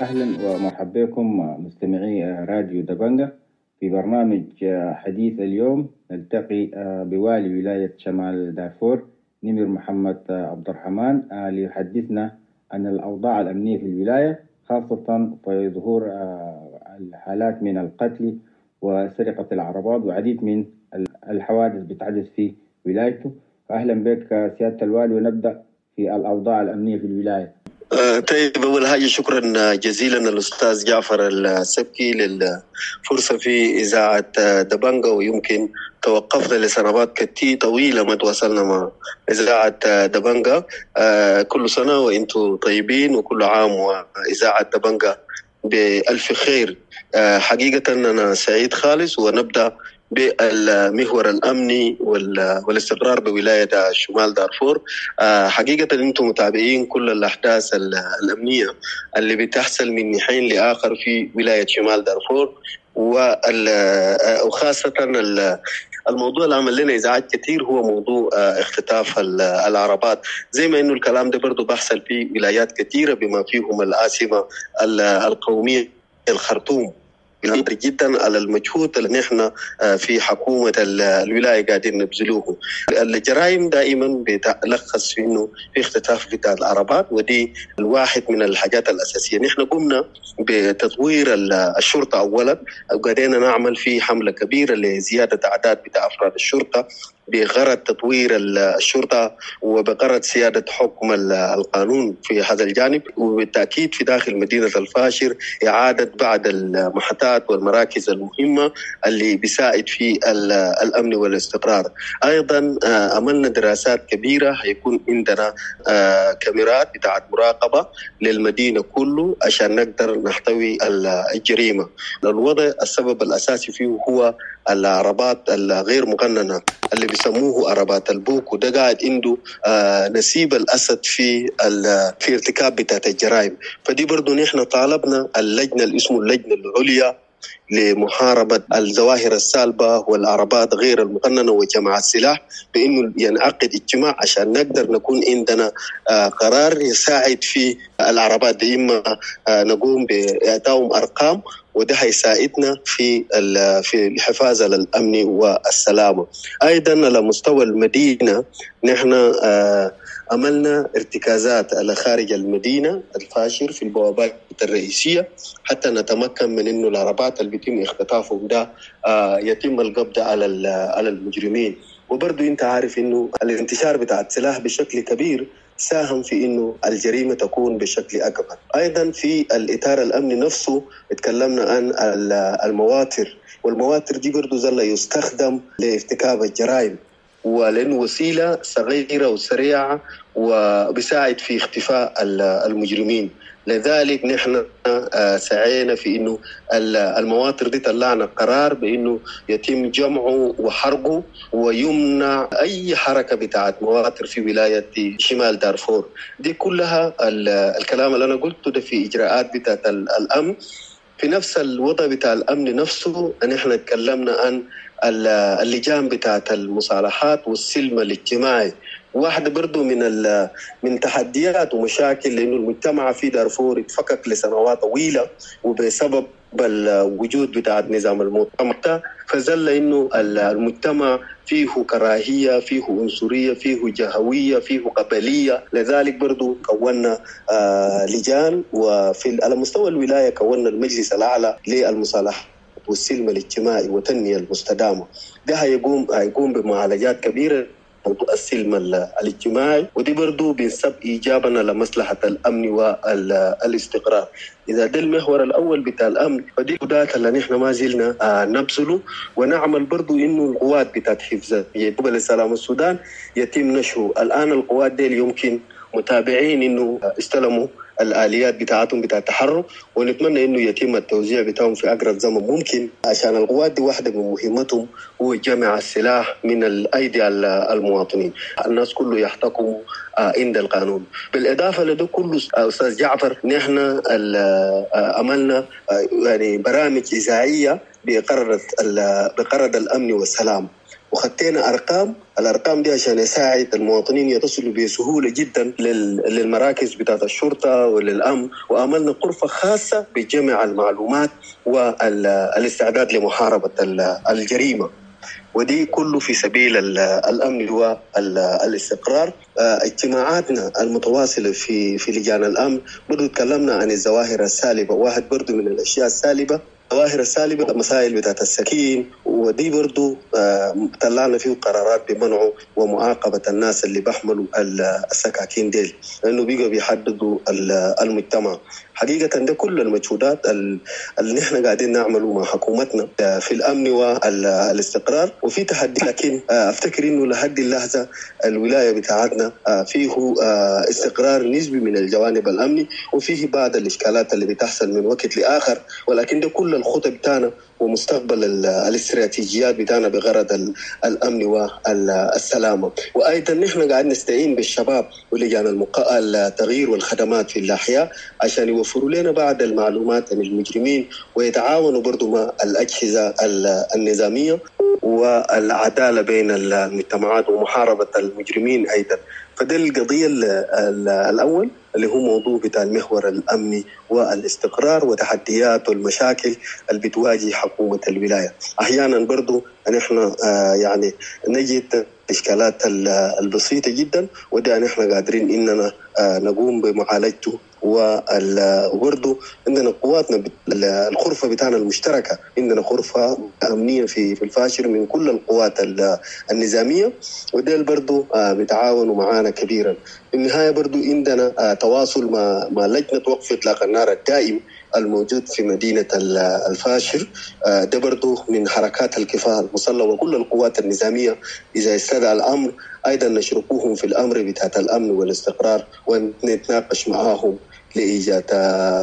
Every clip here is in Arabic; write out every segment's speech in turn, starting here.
أهلا ومرحبا بكم مستمعي راديو دبنجة في برنامج حديث اليوم نلتقي بوالي ولاية شمال دارفور نمر محمد عبد الرحمن ليحدثنا عن الأوضاع الأمنية في الولاية خاصة في ظهور الحالات من القتل وسرقة العربات وعديد من الحوادث بتحدث في ولايته. أهلا بك سيادة الوالي ونبدأ في الأوضاع الأمنية في الولاية. طيب أول حاجة شكرا جزيلا الاستاذ جعفر السبكي للفرصة في إذاعة دبنجا ويمكن توقفنا لسنوات كتير طويلة ما تواصلنا مع إذاعة دبنجا كل سنة وإنتم طيبين وكل عام وإذاعة دبنجا بألف خير. حقيقة أنا سعيد خالص ونبدأ بالمحور الأمني والاستقرار بولاية شمال دارفور. حقيقة أنتم متابعين كل الأحداث الأمنية اللي بتحصل من ناحيه لآخر في ولاية شمال دارفور. وخاصة الموضوع اللي عمل لنا إزعاج كثير هو موضوع اختطاف العربات. زي ما إنه الكلام ده برضه بيحصل في ولايات كثيرة بما فيهم العاصمه القومية الخرطوم. قدر جدا على المجهود اللي نحن في حكومة الولاية قاعدين نبذلوه. الجرائم دائما بتلخص في إنه في اختطاف بتاع العربات ودي الواحد من الحاجات الأساسية. نحن قمنا بتطوير الشرطة أولا وقاعدين نعمل في حملة كبيرة لزيادة أعداد بتاع أفراد الشرطة. بغرض تطوير الشرطة وبغرض سيادة حكم القانون في هذا الجانب وبالتأكيد في داخل مدينة الفاشر إعادة بعض المحطات والمراكز المهمة اللي بيساعد في الأمن والاستقرار. أيضا عملنا دراسات كبيرة هيكون عندنا كاميرات بتاعت مراقبة للمدينة كله عشان نقدر نحتوي الجريمة. الوضع السبب الأساسي فيه هو العربات الغير مقننة اللي بيسموه عربات البوك وده قاعد عنده آه نسيب الأسد في في ارتكاب بتاعت الجرائم. فدي برضه نحن طالبنا اللجنة اللي اسمه اللجنة العليا لمحاربة الظواهر السالبة والعربات غير المقننة وجمع السلاح بأنه ينعقد اجتماع عشان نقدر نكون عندنا آه قرار يساعد في العربات دي إما آه نقوم بإعطائهم أرقام وده هيساعدنا في في الحفاظ على الأمن والسلامة. أيضا على مستوى المدينة نحن عملنا ارتكازات على خارج المدينة الفاشر في البوابات الرئيسية حتى نتمكن من إنه العربات اللي بيتم اختطافهم ده يتم القبض على على المجرمين. وبرضه أنت عارف إنه الانتشار بتاع السلاح بشكل كبير ساهم في إنه الجريمة تكون بشكل أكبر. أيضا في الإطار الأمني نفسه اتكلمنا عن المواتر والمواتر دي برضه زل يستخدم لارتكاب الجرائم ولأنه وسيلة صغيرة وسريعة وبيساعد في اختفاء المجرمين. لذلك نحن سعينا في إنه المواتر دي طلعنا قرار بإنه يتم جمعه وحرقه ويمنع أي حركة بتاعت مواتر في ولاية شمال دارفور دي كلها الكلام اللي أنا قلته ده في إجراءات بتاعت الأمن في نفس الوضع بتاع الأمن نفسه نحن تكلمنا عن اللجان بتاعت المصالحات والسلم الاجتماعي. واحدة برضو من من تحديات ومشاكل لأنه المجتمع في دارفور اتفكك لسنوات طويلة وبسبب الوجود بتاع نظام المؤتمر فزل إنه المجتمع فيه كراهية فيه عنصرية فيه جهوية فيه قبلية. لذلك برضو كونا آه لجان وفي على مستوى الولاية كونا المجلس الأعلى للمصالحة. والسلم الاجتماعي والتنميه المستدامة. ده هيقوم هيقوم بمعالجات كبيرة موضوع السلم الاجتماعي ودي برضو بنسب ايجابا لمصلحه الأمن والاستقرار إذا ده المحور الأول بتاع الأمن فدي القدرات اللي نحن ما زلنا آه نبذله ونعمل برضو إنه القوات بتاعت حفظ قبل السلام السودان يتم نشره. الآن القوات دي يمكن متابعين إنه استلموا الآليات بتاعتهم بتاع التحرك ونتمنى إنه يتم التوزيع بتاعهم في أقرب زمن ممكن عشان القوات دي واحدة من مهمتهم هو جمع السلاح من الأيدي المواطنين. الناس كله يحتكموا عند القانون. بالإضافة لده كله أستاذ جعفر نحن عملنا يعني برامج إذاعية بقررة بقررة الأمن والسلام. وخطينا أرقام. الأرقام دي عشان يساعد المواطنين يتصلوا بسهولة جدا للمراكز بتاعت الشرطة وللأمن. وعملنا غرفه خاصة بجمع المعلومات والإستعداد لمحاربة الجريمة. ودي كله في سبيل الأمن والاستقرار. اجتماعاتنا المتواصلة في في لجان الأمن. برضو تكلمنا عن الظواهر السالبة. واحد برضو من الأشياء السالبة الظواهر السالبه المسائل بتاعت السكين ودي برضو طلعنا فيه قرارات بمنعه ومعاقبة الناس اللي بيحملوا السكاكين ديل لأنه بيقوا بيحددوا المجتمع. حقيقة ده كل المجهودات اللي نحن قاعدين نعمله مع حكومتنا في الأمن والإستقرار وفي تحدي. لكن أفتكر إنه لحد اللحظة الولاية بتاعتنا فيه استقرار نسبي من الجوانب الأمني وفيه بعض الإشكالات اللي بتحصل من وقت لآخر. ولكن ده كل الخطط بتاعنا ومستقبل الاستراتيجيات بتاعنا بغرض الأمن والسلامه وأيضا نحن قاعد نستعين بالشباب ولجان المق... التغيير والخدمات في الأحياء عشان يوفروا لنا بعض المعلومات عن المجرمين ويتعاونوا برضو مع الأجهزة النظامية والعدالة بين المجتمعات ومحاربة المجرمين أيضا. فده القضية الأول اللي هو موضوع بتاع المحور الأمني والاستقرار وتحديات والمشاكل اللي بتواجه حكومة الولاية. أحيانا برضو نحن آه يعني نجد الاشكالات البسيطة جدا ودي نحن قادرين إننا آه نقوم بمعالجته وبرضه عندنا قواتنا الغرفه بتاعنا المشتركة. عندنا غرفه أمنية في في الفاشر من كل القوات النظامية. وديل برضه بيتعاونوا معنا كبيرا. في النهاية برضه عندنا تواصل مع مع لجنة وقف إطلاق النار الدائم الموجود في مدينة الفاشر. ده برضو من حركات الكفاح المسلح وكل القوات النظامية إذا استدعى الأمر أيضا نشركوهم في الأمر بتاعة الأمن والاستقرار ونتناقش معاهم. لإيجاد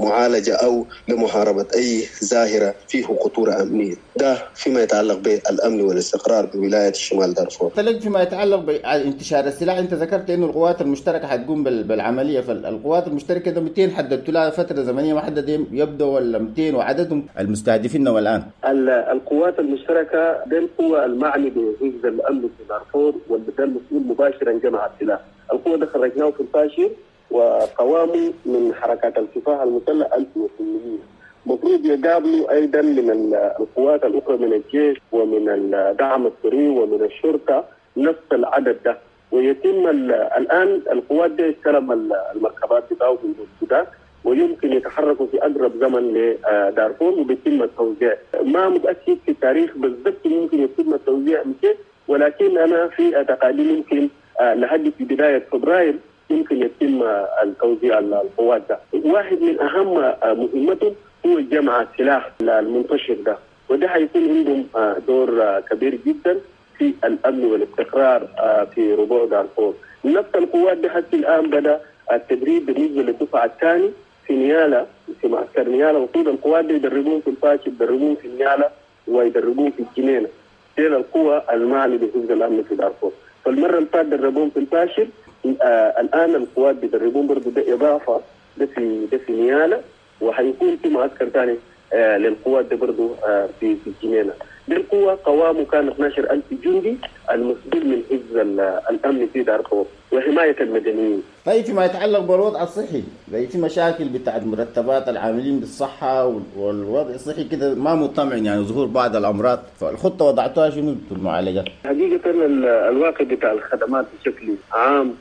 معالجة أو لمحاربة أي ظاهرة فيه خطورة أمنية. ده فيما يتعلق بالأمن والاستقرار بولاية شمال دارفور. فيما يتعلق بانتشار السلاح. أنت ذكرت أنه القوات المشتركة حتقوم بالعملية فالقوات المشتركة ده 200 حددتوا لها فترة زمنية محددة يبدو ولا 200 وعددهم؟ المستهدفين والآن القوات المشتركة دي القوة المعني بحفظ الأمن في دارفور واللي ده المسؤول مباشرا جمع السلاح. القوة ده خرجناه في الفاشر وقوامه من حركات الكفاح المسلح 1800 المفروض يقابلوا أيضا من القوات الأخرى من الجيش ومن الدعم السري ومن الشرطة نفس العدد ده. ويتم الآن القوات دي استلم المركبات بتاعه من السودان ويمكن يتحركوا في أقرب زمن لدارفور وبيتم التوزيع. ما متأكد في التاريخ بالضبط ممكن يتم التوزيع ولكن أنا في اعتقادي ممكن لحد في بداية فبراير يمكن يتم التوزيع القوات ده. واحد من أهم مهمتهم هو جمع السلاح المنتشر ده. وده حيكون عندهم دور كبير جدا في الأمن والاستقرار في ربوع دارفور. نفس القوات دي حتى الآن بدأ التدريب بالنسبة للدفعة الثاني في نيالا في معسكر نيالا. المفروض القوات دي يدربون في الفاشل يدربون في نيالا ويدربون في الجنينه دي القوى المعني بحفظ الأمن في دارفور. فالمرة اللي فاتت دربوهم في الفاشل آه الآن القوات بيدربون برضه ده اضافه ده في ده في نيالا وحيكون في معسكر ثاني آه للقوات ده برضه آه في في الجنينه دي القوة قوامه كان 12000 جندي المسؤول من الأمن في دارفور وحماية المدنيين. طيب فيما يتعلق بالوضع الصحي زي في مشاكل بتاعت مرتبات العاملين بالصحة والوضع الصحي كده ما مطمئن يعني ظهور بعض الأمراض فالخطة وضعتوها شنو المعالجه؟ حقيقة الواقع بتاع الخدمات بشكل عام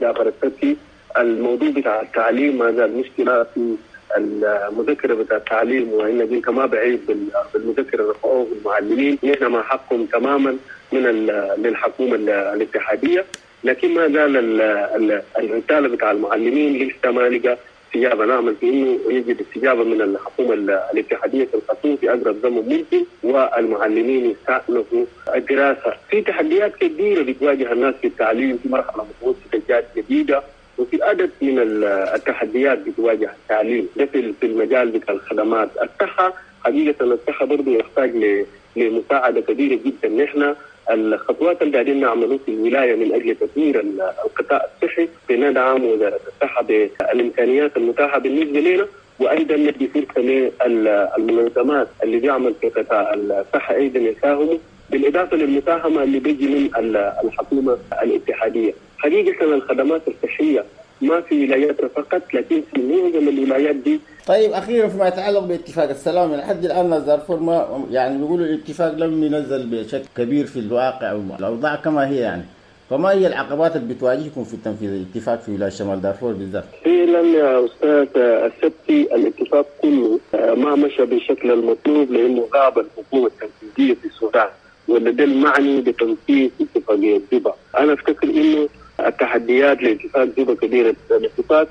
جعفر الفتي الموضوع بتاع التعليم ما زال مشكلة في المذكرة بتاع التعليم وإن انت ما بعيد بالمذكرة رفعوه المعلمين نحن مع حقهم تماما من للحكومه الاتحادية لكن ما زال الرساله بتاع المعلمين لسه ما لقى استجابة. نعمل في إنه يجد استجابة من الحكومة الاتحادية في الخرطوم في أقرب زمن ممكن والمعلمين يستأنفوا الدراسة. في تحديات كثيرة بتواجه الناس في التعليم في مرحلة متوسطه جديدة. وفي عدد من التحديات بتواجه التعليم ده في المجال بتاع الخدمات. الصحه حقيقة الصحه برضه يحتاج لمساعدة كبيرة جدا. نحن الخطوات اللي قاعدين نعملوها في الولاية من أجل تطوير القطاع الصحي بندعم وزارة الصحه بالإمكانيات المتاحة بالنسبة لنا وأيضا ندي فرصه للمنظمات اللي بيعمل في قطاع الصحة أيضا يساهموا. بالإضافة للمساهمة اللي بيجي من الحكومة الاتحادية. حقيقه الخدمات الصحية. ما في ولاياتنا فقط لكن في معظم الولايات دي. طيب أخيرا فيما يتعلق باتفاق السلام لحد الآن ناس دارفور ما يعني بيقولوا الاتفاق لم ينزل بشكل كبير في الواقع الأوضاع كما هي يعني. فما هي العقبات اللي بتواجهكم في تنفيذ الاتفاق في ولاية شمال دارفور بالذات؟ فعلا يا أستاذ السبتي الاتفاق كله ما مشى بالشكل المطلوب لأنه غاب الحكومة التنفيذية في السودان ولا ده المعني بتنفيذ اتفاقية زبا أنا أفتكر إنه التحديات لاتفاق زبا كبيرة الاتفاق.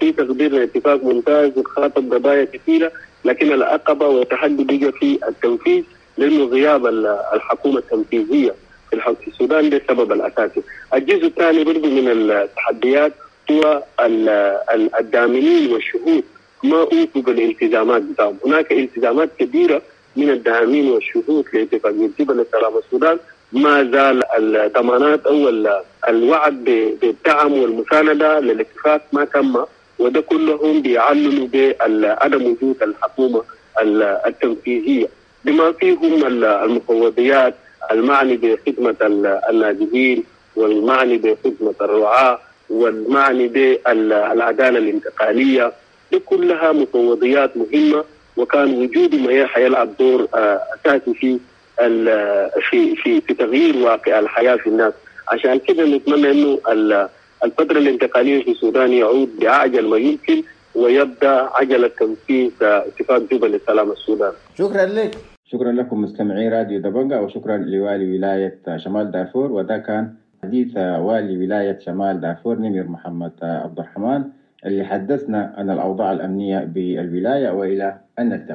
في تقدير الاتفاق ممتاز وخاطب قضايا كثيرة لكن العقبة والتحدي بقى في التنفيذ لأنه غياب الحكومة التنفيذية في السودان ده السبب الأساسي. الجزء الثاني برضه من التحديات هو الدامنين والشهود. ما اوفوا بالالتزامات بتاعهم، هناك التزامات كبيرة من الداعمين والشهود لاتفاقيه جبل السلام السودان. ما زال الضمانات أو الوعد بالدعم والمساندة للاتفاق ما تم وده كلهم بيعللوا بعدم وجود الحكومة التنفيذية. بما فيهم المفوضيات المعني بخدمة اللاجئين والمعني بخدمة الرعاة والمعني بالعداله الانتقالية دي كلها مفوضيات مهمة وكان وجود ما حيلعب دور أساسي في في في في تغيير واقع الحياة في الناس عشان كده نتمنى إنه الفترة الانتقاليه في السودان يعود باعجل ما يمكن ويبدأ عجله تنفيذ اتفاق جبل السلام السودان. شكرا لك. شكرا لكم مستمعي راديو دبنجا وشكرا لوالي ولاية شمال دارفور وده كان حديث والي ولاية شمال دارفور نمير محمد عبد الرحمن اللي حدثنا عن الأوضاع الأمنية بالولاية وإلى أن نلتقي.